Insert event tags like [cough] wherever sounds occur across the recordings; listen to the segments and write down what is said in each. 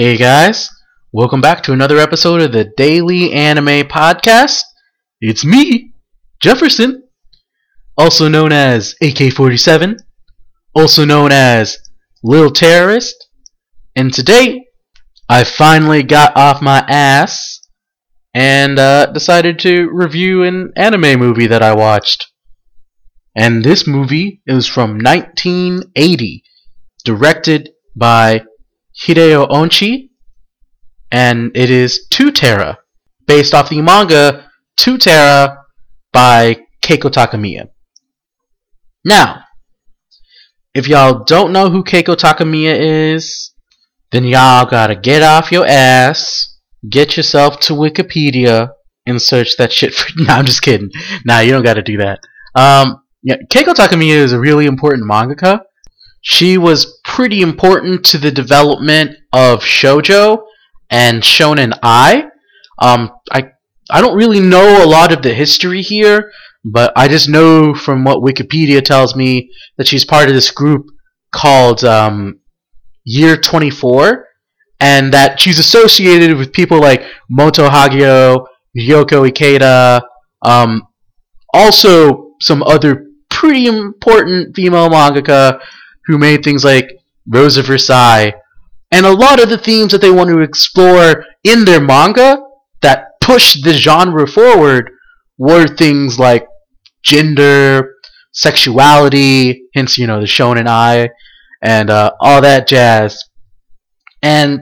Hey guys, welcome back to another episode of the Daily Anime Podcast. It's me, Jefferson, also known as AK 47, also known as Lil Terrorist, and today I finally got off my ass and uh, decided to review an anime movie that I watched. And this movie is from 1980, directed by Hideo Onchi, and it is To Terra, based off the manga To Terra by Keiko Takemiya. Now, if y'all don't know who Keiko Takemiya is, then y'all gotta get off your ass, get yourself to Wikipedia, and search that shit for. [laughs] Nah, I'm just kidding. Nah, you don't gotta do that. Um, yeah, Keiko Takemiya is a really important mangaka she was pretty important to the development of shojo and shonen ai. Um, I I don't really know a lot of the history here, but I just know from what Wikipedia tells me that she's part of this group called um, Year 24, and that she's associated with people like Moto Hagio, Ryoko Ikeda, um, also some other pretty important female mangaka who made things like Rose of Versailles, and a lot of the themes that they want to explore in their manga that push the genre forward were things like gender, sexuality, hence you know the shonen ai, and uh, all that jazz. And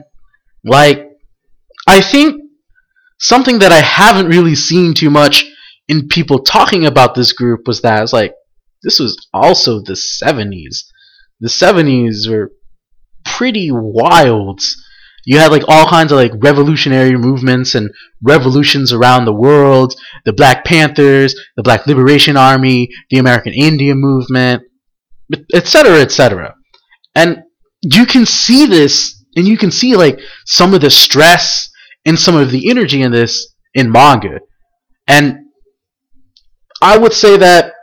like, I think something that I haven't really seen too much in people talking about this group was that it's like this was also the 70s the 70s were pretty wild. You had like all kinds of like revolutionary movements and revolutions around the world. The Black Panthers, the Black Liberation Army, the American Indian movement, etc., etc. And you can see this, and you can see like some of the stress and some of the energy in this in manga. And I would say that,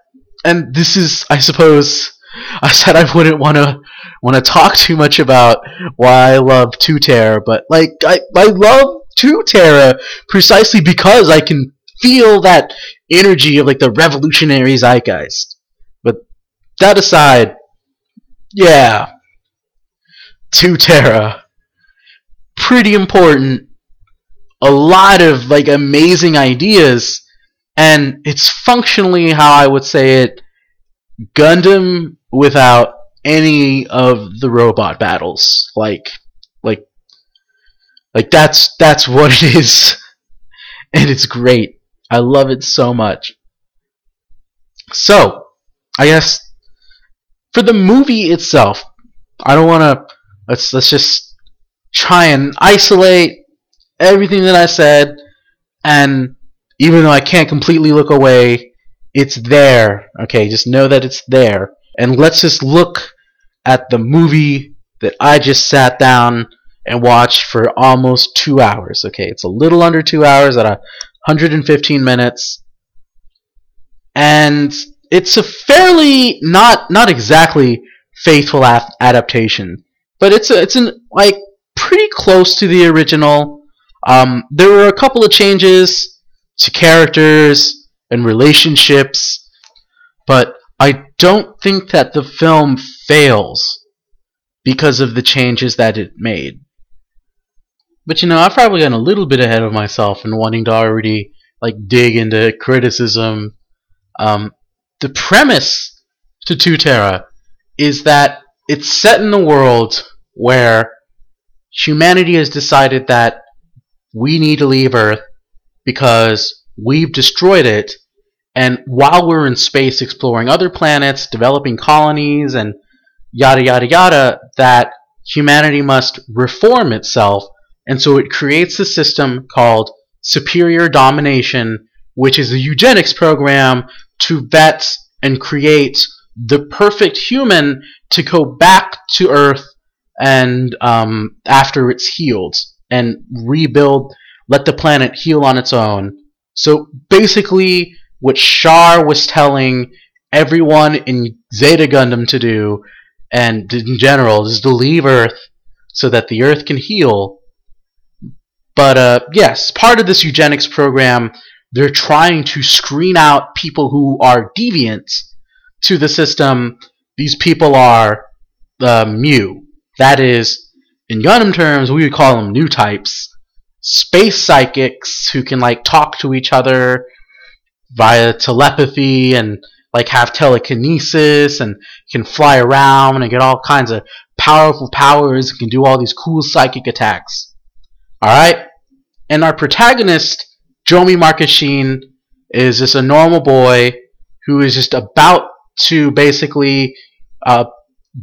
and this is, I suppose, [laughs] I said I wouldn't want to want to talk too much about why I love To Terra, but like I I love To Terra precisely because I can feel that energy of like the revolutionary zeitgeist. But that aside, yeah, To Terra, pretty important. A lot of like amazing ideas, and it's functionally how I would say it. Gundam without any of the robot battles. Like, like, like that's that's [laughs] what it is, and it's great. I love it so much. So, I guess for the movie itself, I don't want to. Let's let's just try and isolate everything that I said, and even though I can't completely look away, it's there. Okay, just know that it's there and let's just look at the movie that I just sat down and watched for almost two hours. Okay, it's a little under two hours at 115 minutes, and it's a fairly not not exactly faithful adaptation, but it's a, it's an like pretty close to the original. Um, there were a couple of changes to characters and relationships, but I don't think that the film fails because of the changes that it made. But you know, I've probably gotten a little bit ahead of myself in wanting to already like dig into criticism. Um, the premise to Two Terra is that it's set in a world where humanity has decided that we need to leave Earth because we've destroyed it and while we're in space exploring other planets, developing colonies, and yada yada yada, that humanity must reform itself. And so it creates a system called superior domination, which is a eugenics program to vet and create the perfect human to go back to Earth and um, after it's healed and rebuild, let the planet heal on its own. So basically, what Char was telling everyone in Zeta Gundam to do, and in general, is to leave Earth so that the Earth can heal. But uh, yes, part of this eugenics program, they're trying to screen out people who are deviants to the system. These people are the Mu. That is, in Gundam terms, we would call them new types. Space psychics who can like talk to each other via telepathy and like have telekinesis and can fly around and get all kinds of powerful powers and can do all these cool psychic attacks. Alright? And our protagonist, Jomy Marcus Shin, is just a normal boy who is just about to basically uh,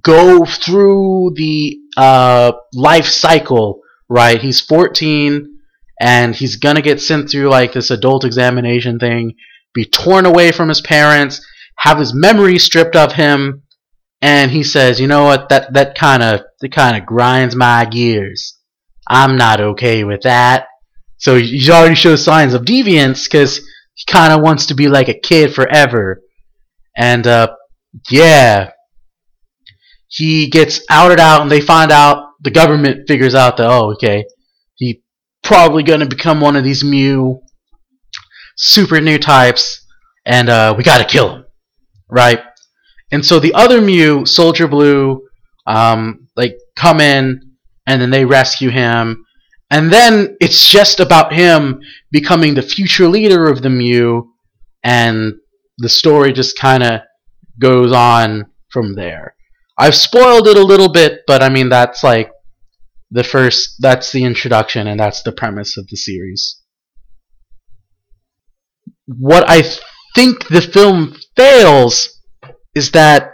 go through the uh, life cycle, right? He's 14 and he's gonna get sent through like this adult examination thing, be torn away from his parents, have his memory stripped of him, and he says, "You know what? That that kind of that kind of grinds my gears. I'm not okay with that." So he already shows signs of deviance because he kind of wants to be like a kid forever, and uh, yeah, he gets outed out, and they find out the government figures out that oh, okay, probably gonna become one of these Mew super new types, and uh, we gotta kill him, right? And so the other Mew, Soldier Blue, um, like come in, and then they rescue him, and then it's just about him becoming the future leader of the Mew, and the story just kind of goes on from there. I've spoiled it a little bit, but I mean that's like the first that's the introduction and that's the premise of the series. What I think the film fails is that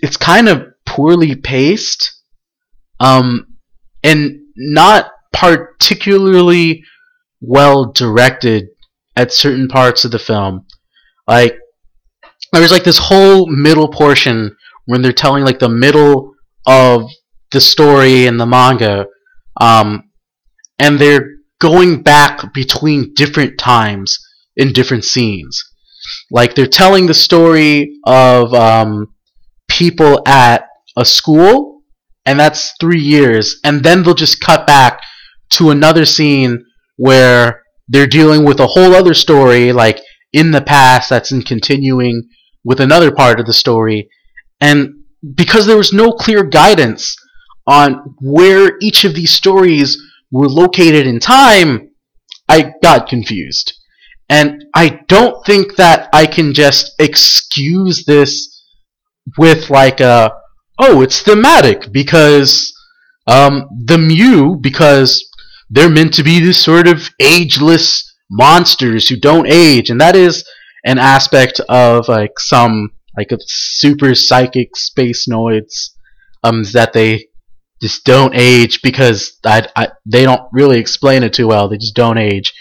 it's kind of poorly paced um and not particularly well directed at certain parts of the film. Like there's like this whole middle portion when they're telling like the middle of the story in the manga, um, and they're going back between different times in different scenes. Like they're telling the story of um, people at a school, and that's three years, and then they'll just cut back to another scene where they're dealing with a whole other story, like in the past, that's in continuing with another part of the story, and because there was no clear guidance on where each of these stories were located in time, I got confused. And I don't think that I can just excuse this with like a, oh, it's thematic because um, the Mew, because they're meant to be this sort of ageless monsters who don't age, and that is an aspect of like some like super psychic space noids um that they just don't age because I, I they don't really explain it too well. They just don't age.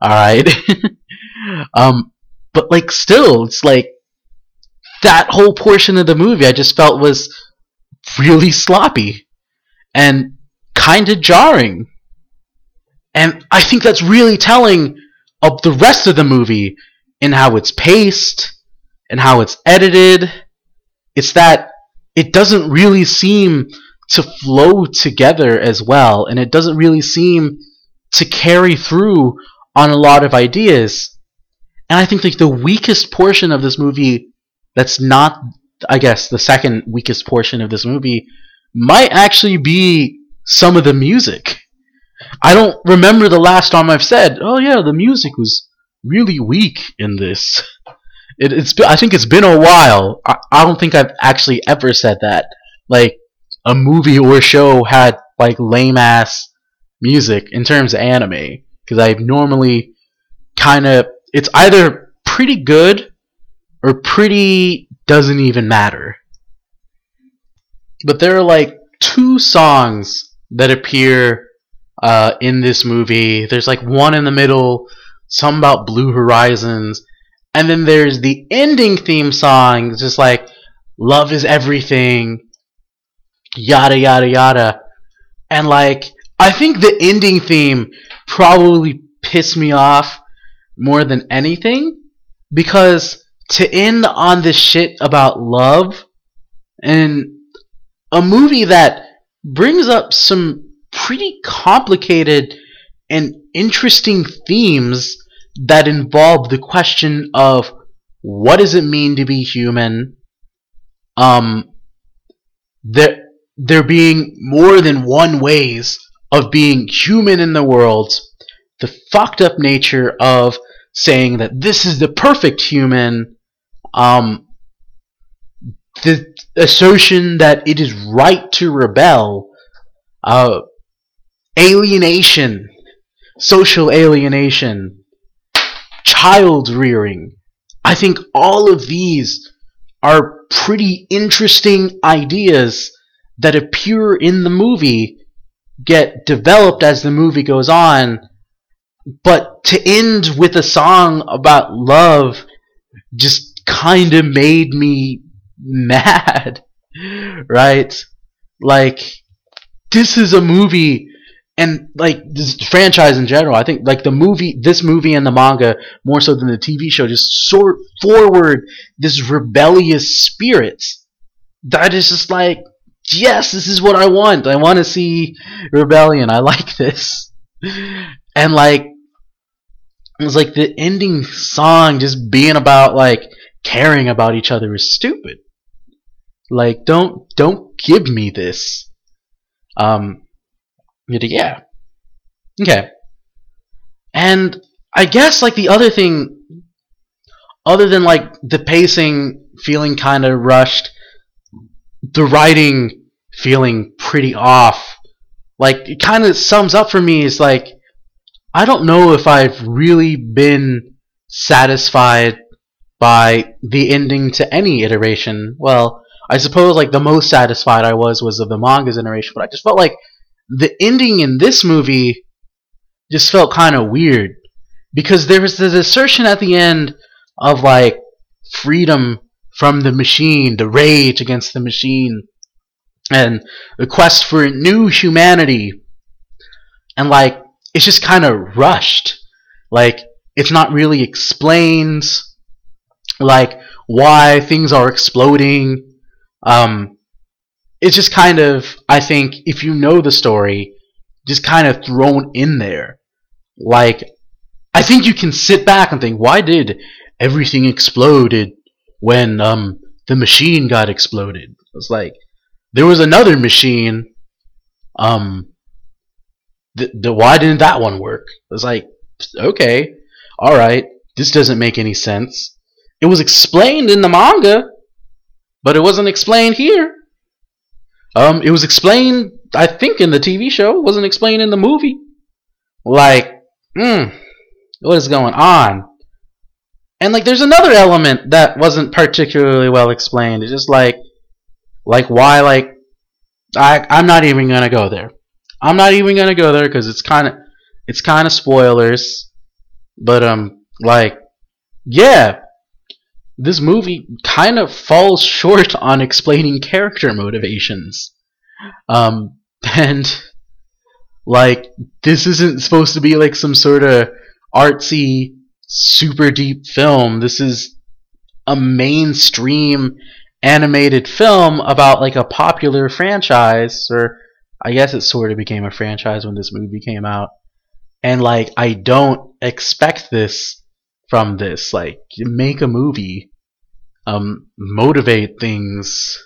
All right. [laughs] um, but like still, it's like that whole portion of the movie I just felt was really sloppy and kind of jarring. And I think that's really telling of the rest of the movie in how it's paced and how it's edited. It's that it doesn't really seem to flow together as well, and it doesn't really seem to carry through on a lot of ideas. And I think like the weakest portion of this movie that's not I guess the second weakest portion of this movie might actually be some of the music. I don't remember the last time I've said, "Oh yeah, the music was really weak in this." It, it's I think it's been a while. I, I don't think I've actually ever said that. Like a movie or show had like lame ass music in terms of anime because I normally kind of it's either pretty good or pretty doesn't even matter. But there are like two songs that appear uh, in this movie. There's like one in the middle, some about Blue Horizons, and then there's the ending theme song, It's just like "Love is Everything," yada yada yada. And like I think the ending theme probably pissed me off more than anything because to end on this shit about love and a movie that brings up some pretty complicated and interesting themes that involve the question of what does it mean to be human? Um, there, there being more than one ways of being human in the world, the fucked up nature of saying that this is the perfect human, um, the assertion that it is right to rebel, uh, alienation, social alienation, child rearing. I think all of these are pretty interesting ideas that appear in the movie, get developed as the movie goes on, but to end with a song about love just kind of made me [laughs] mad, right? Like, this is a movie and like this franchise in general, I think like the movie, this movie and the manga more so than the TV show, just sort forward this rebellious spirit that is just like, yes, this is what I want. I want to see rebellion. I like this, and like it was like the ending song just being about like caring about each other is stupid. Like don't don't give me this. Um yeah. Okay. And I guess like the other thing, other than like the pacing feeling kind of rushed, the writing feeling pretty off, like it kind of sums up for me is like I don't know if I've really been satisfied by the ending to any iteration. Well, I suppose like the most satisfied I was was of the manga's iteration, but I just felt like the ending in this movie just felt kind of weird because there was this assertion at the end of like freedom from the machine, the rage against the machine, and the quest for a new humanity. And like it's just kind of rushed. Like it's not really explained like why things are exploding. Um, it's just kind of I think if you know the story, just kind of thrown in there. Like I think you can sit back and think, why did everything exploded when um the machine got exploded? It's like there was another machine. Um, the, the why didn't that one work? It's like okay, all right, this doesn't make any sense. It was explained in the manga, but it wasn't explained here. Um, it was explained, I think, in the TV show. It wasn't explained in the movie. Like, hmm, what is going on? And like, there's another element that wasn't particularly well explained. It's just like, like why, like, I, I'm not even gonna go there. I'm not even gonna go there because it's kind of, it's kind of spoilers. But um, like, yeah, this movie kind of falls [laughs] short on explaining character motivations. Um, [laughs] and like this isn't supposed to be like some sort of artsy, super deep film. This is a mainstream animated film about like a popular franchise, or I guess it sort of became a franchise when this movie came out. And like, I don't expect this from this. Like, make a movie, um, motivate things.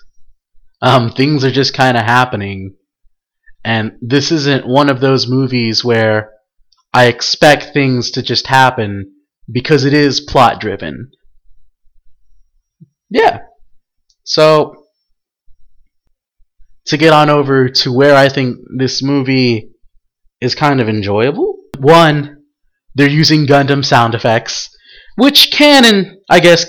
Um, things are just kind of happening. And this isn't one of those movies where I expect things to just happen because it is plot driven. Yeah. So, to get on over to where I think this movie is kind of enjoyable. One, they're using Gundam sound effects which can and I guess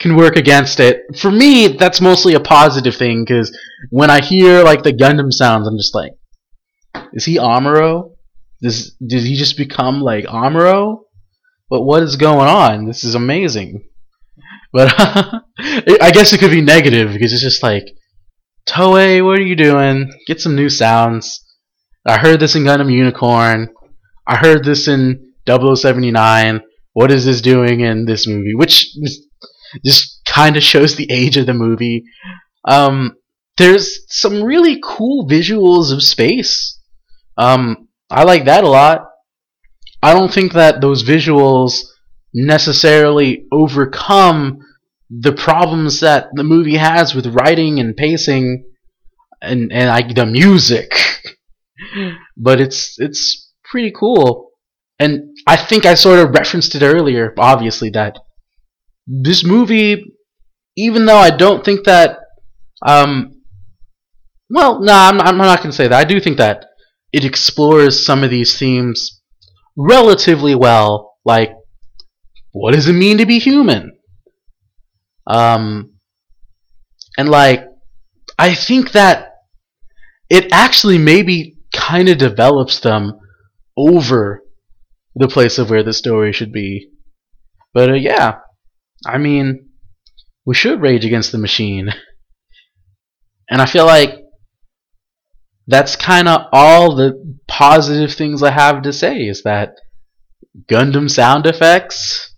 can work against it. For me, that's mostly a positive thing because when I hear like the Gundam sounds, I'm just like, is he Amuro? Does did he just become like Amuro? But what is going on? This is amazing. But [laughs] I guess it could be negative because it's just like, Toei, what are you doing? Get some new sounds. I heard this in Gundam Unicorn. I heard this in 0079 what is this doing in this movie? Which just kind of shows the age of the movie. Um, there's some really cool visuals of space. Um, I like that a lot. I don't think that those visuals necessarily overcome the problems that the movie has with writing and pacing and and like the music. [laughs] but it's it's pretty cool. And I think I sort of referenced it earlier, obviously that this movie even though I don't think that um well, no, nah, I'm, I'm not going to say that. I do think that it explores some of these themes relatively well, like what does it mean to be human? Um, and like, I think that it actually maybe kind of develops them over the place of where the story should be. But uh, yeah, I mean, we should rage against the machine. And I feel like that's kind of all the positive things I have to say is that Gundam sound effects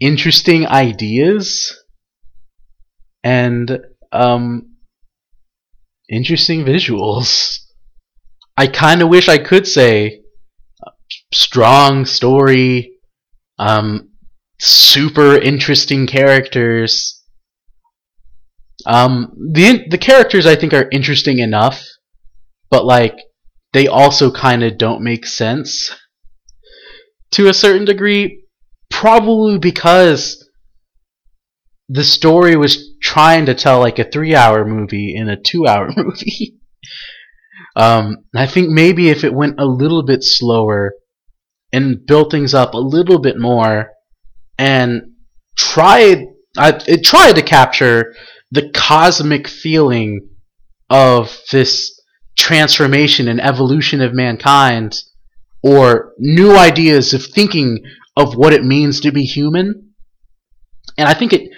interesting ideas and um, interesting visuals. I kind of wish I could say strong story, um, super interesting characters. Um, the the characters I think are interesting enough, but like they also kind of don't make sense to a certain degree probably because the story was trying to tell like a three hour movie in a two hour [laughs] movie. um, I think maybe if it went a little bit slower and built things up a little bit more and tried, I, it tried to capture the cosmic feeling of this transformation and evolution of mankind or new ideas of thinking of what it means to be human. And I think it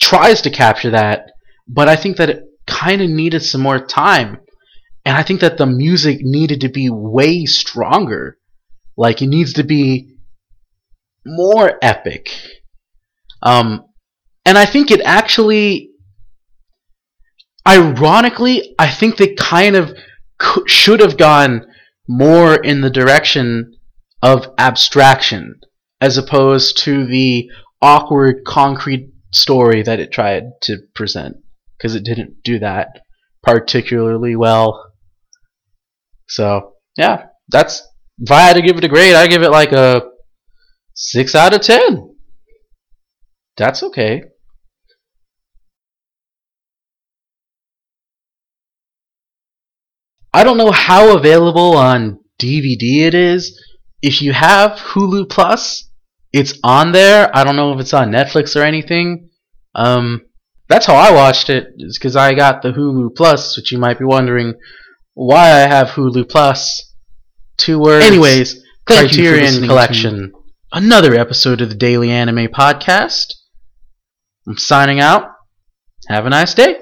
tries to capture that, but I think that it kind of needed some more time. And I think that the music needed to be way stronger. Like it needs to be more epic. Um, and I think it actually, ironically, I think they kind of should have gone more in the direction of abstraction as opposed to the awkward concrete story that it tried to present because it didn't do that particularly well. So, yeah, that's if I had to give it a grade, I'd give it like a 6 out of 10. That's okay. I don't know how available on DVD it is. If you have Hulu Plus, it's on there. I don't know if it's on Netflix or anything. Um, that's how I watched it. Is because I got the Hulu Plus, which you might be wondering why I have Hulu Plus. Two words. Anyways, Criterion Collection. Another episode of the Daily Anime Podcast. I'm signing out. Have a nice day.